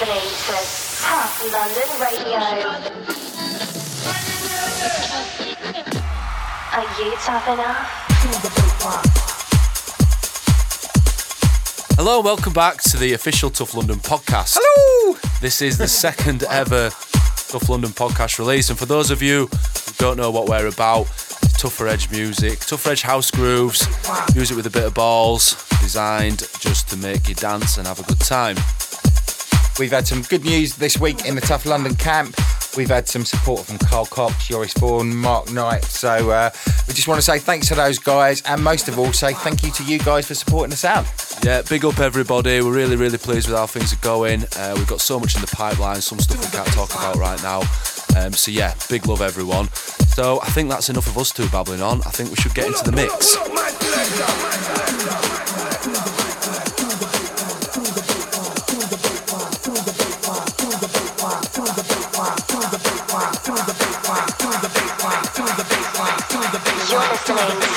listening to Tough London Radio. Are you tough enough? Hello and welcome back to the official Tough London podcast. Hello! This is the second ever Tough London podcast release, and for those of you who don't know what we're about, tougher edge music, tougher edge house grooves, music with a bit of balls, designed just to make you dance and have a good time. We've had some good news this week in the Tough London camp. We've had some support from Carl Cox, Joris Voorn, Mark Knight. So uh, we just want to say thanks to those guys, and most of all, say thank you to you guys for supporting the sound. Yeah, big up everybody. We're really, really pleased with how things are going. Uh, we've got so much in the pipeline, some stuff we can't talk about right now. Um, so yeah, big love everyone. So I think that's enough of us two babbling on. I think we should get into the mix. You're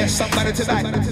Bounce to the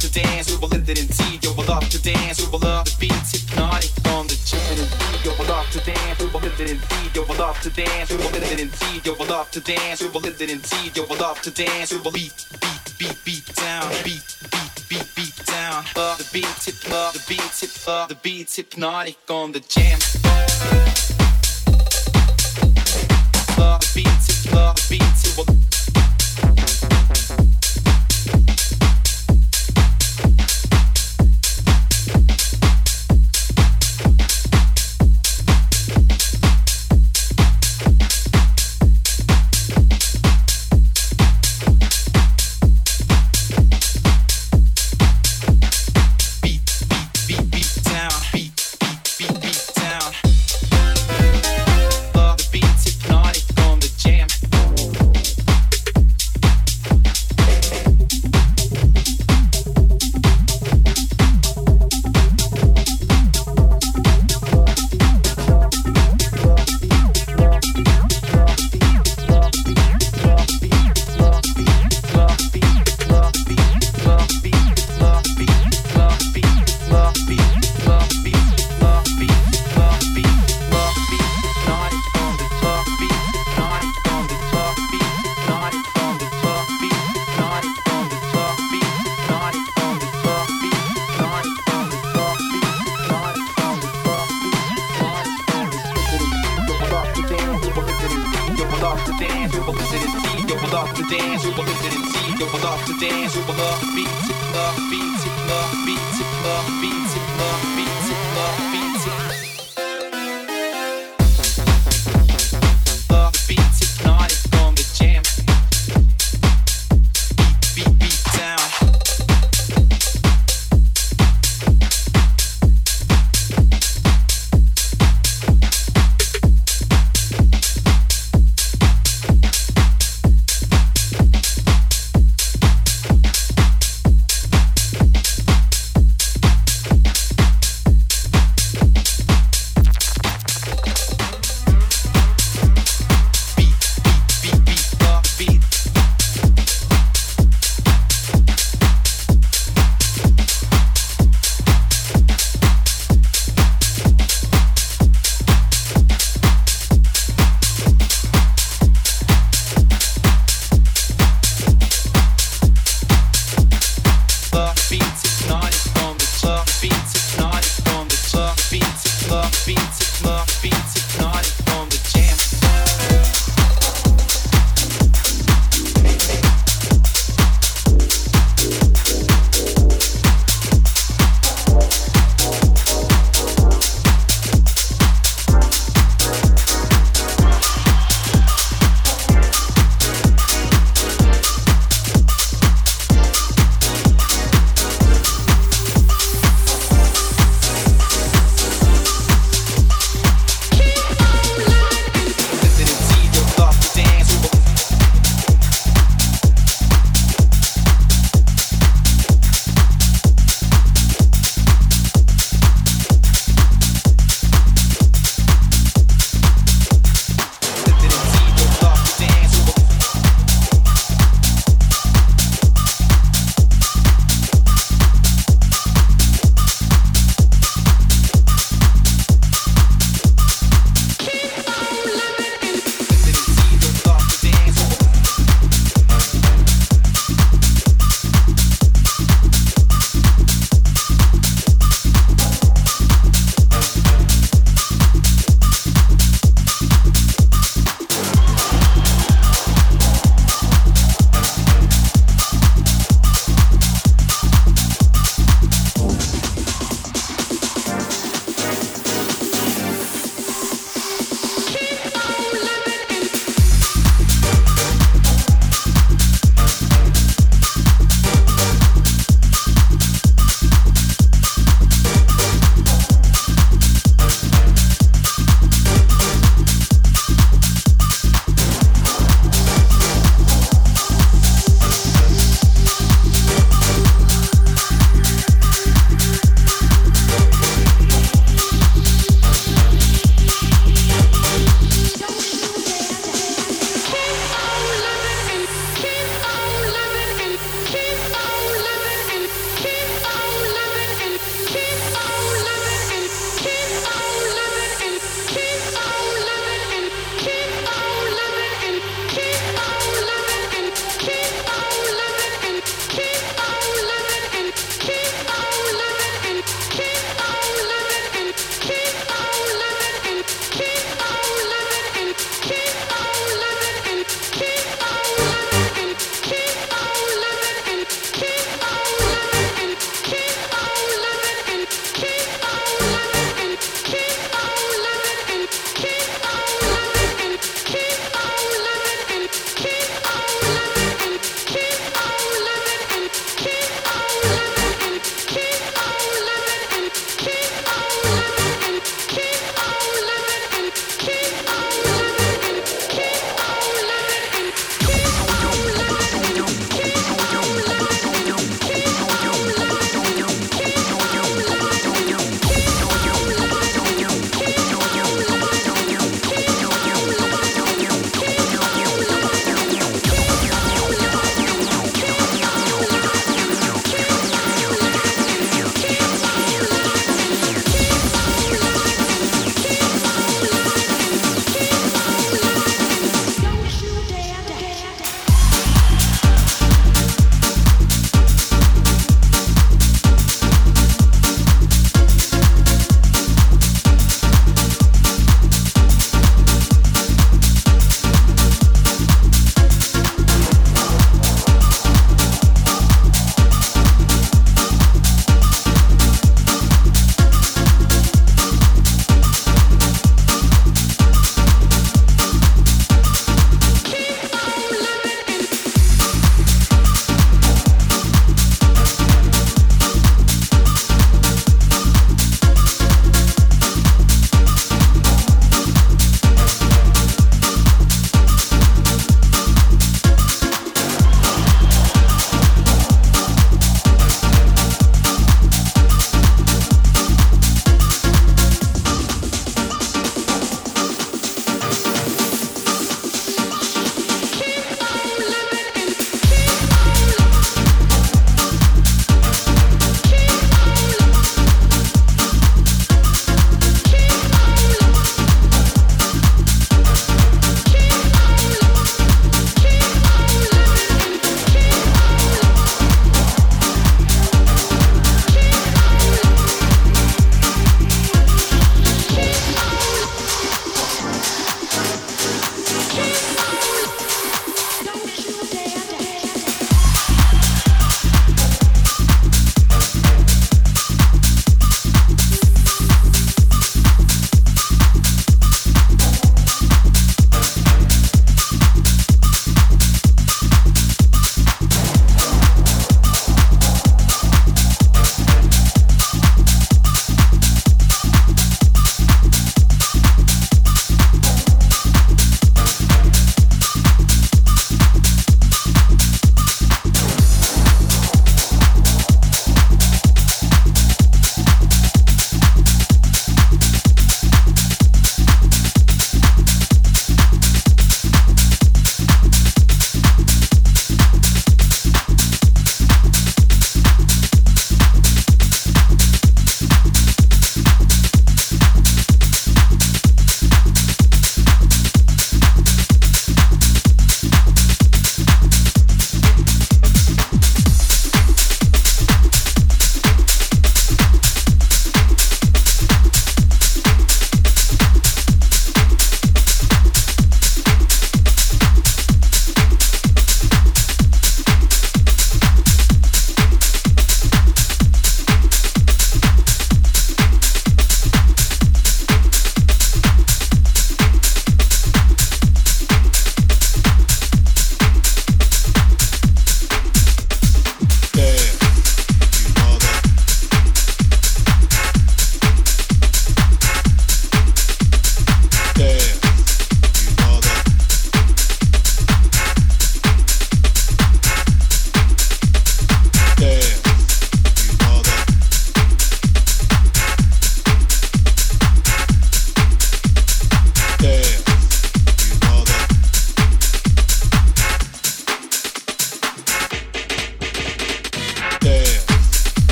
to dance, we will it indeed. You will love to dance, we will love the beats hypnotic on the chicken and feed. You will love to dance, we will it indeed. You will love to dance, we will it indeed. You will love to dance, we will it indeed. You will love to dance, we will beat, beat, beat, beat down, beat, beat, beat, beat down. Uh, the beat tip, uh, the beat tip, uh, the beat hypnotic on the jam. Uh, the beat uh, the beat,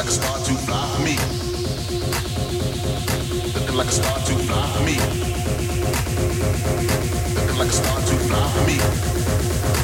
like a star to fly for me. Looking like a star to fly for me. Looking like a star to fly for me.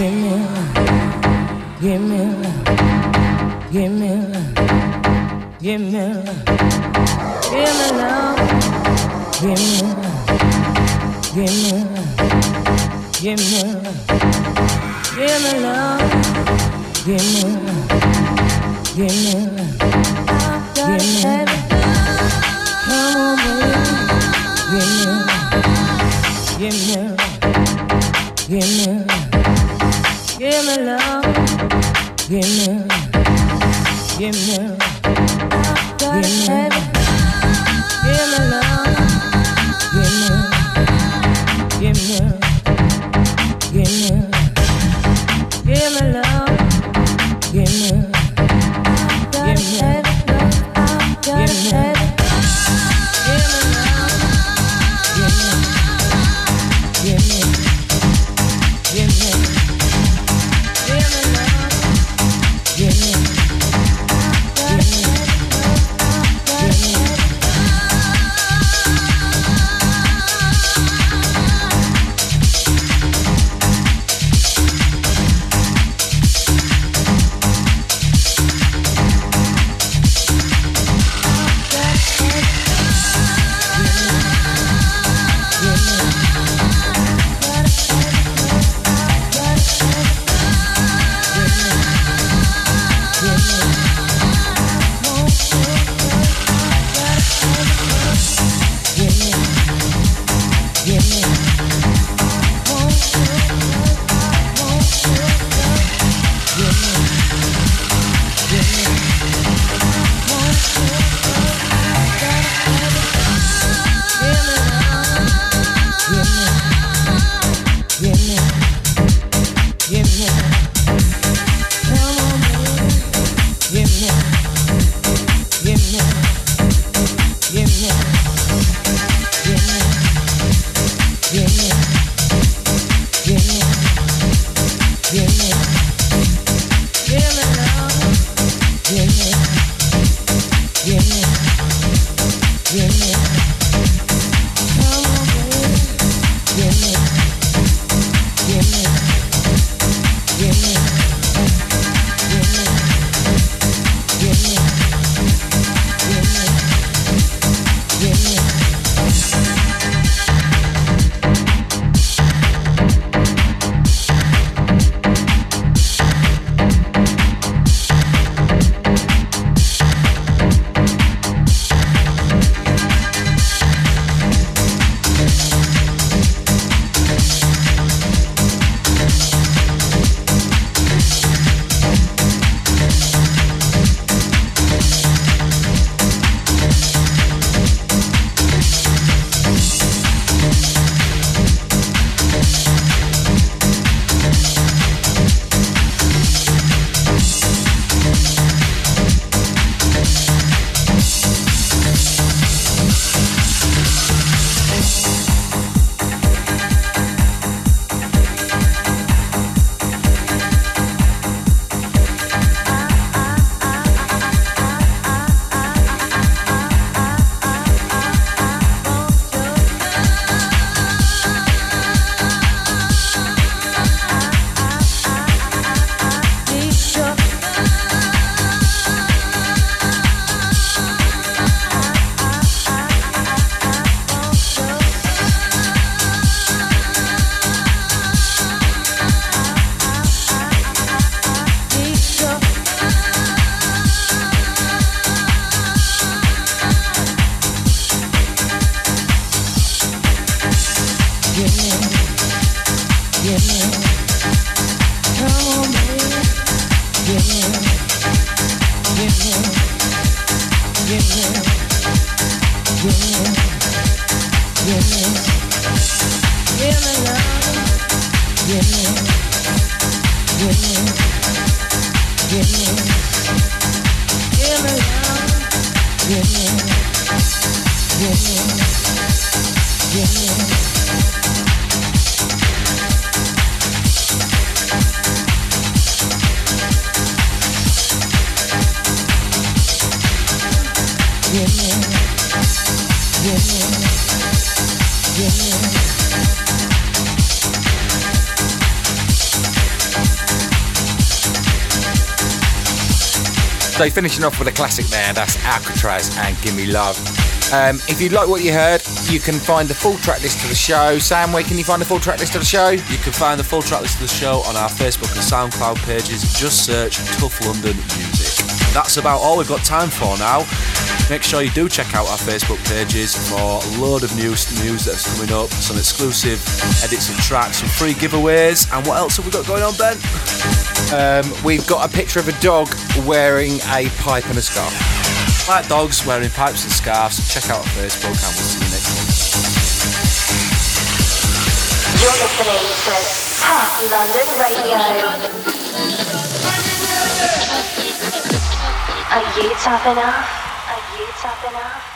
Give me love. Give me love. Give me love. Give me love. Give me love. Give me love. Give me love. Give me love. Give me love. Give me love. Come on, baby. Give me. Give me. Love, Give me So finishing off with a classic there, that's Alcatraz and Gimme Love. Um, if you like what you heard, you can find the full track list of the show. Sam, where can you find the full track list of the show? You can find the full track list of the show on our Facebook and SoundCloud pages. Just search Tough London Music. That's about all we've got time for now. Make sure you do check out our Facebook pages for a load of news news that's coming up, some exclusive edits of tracks, some free giveaways, and what else have we got going on, Ben? Um, we've got a picture of a dog wearing a pipe and a scarf. Like dogs wearing pipes and scarves, check out our Facebook and we'll see you next week. You're listening to London Radio. Are you tough enough? Are you tough enough?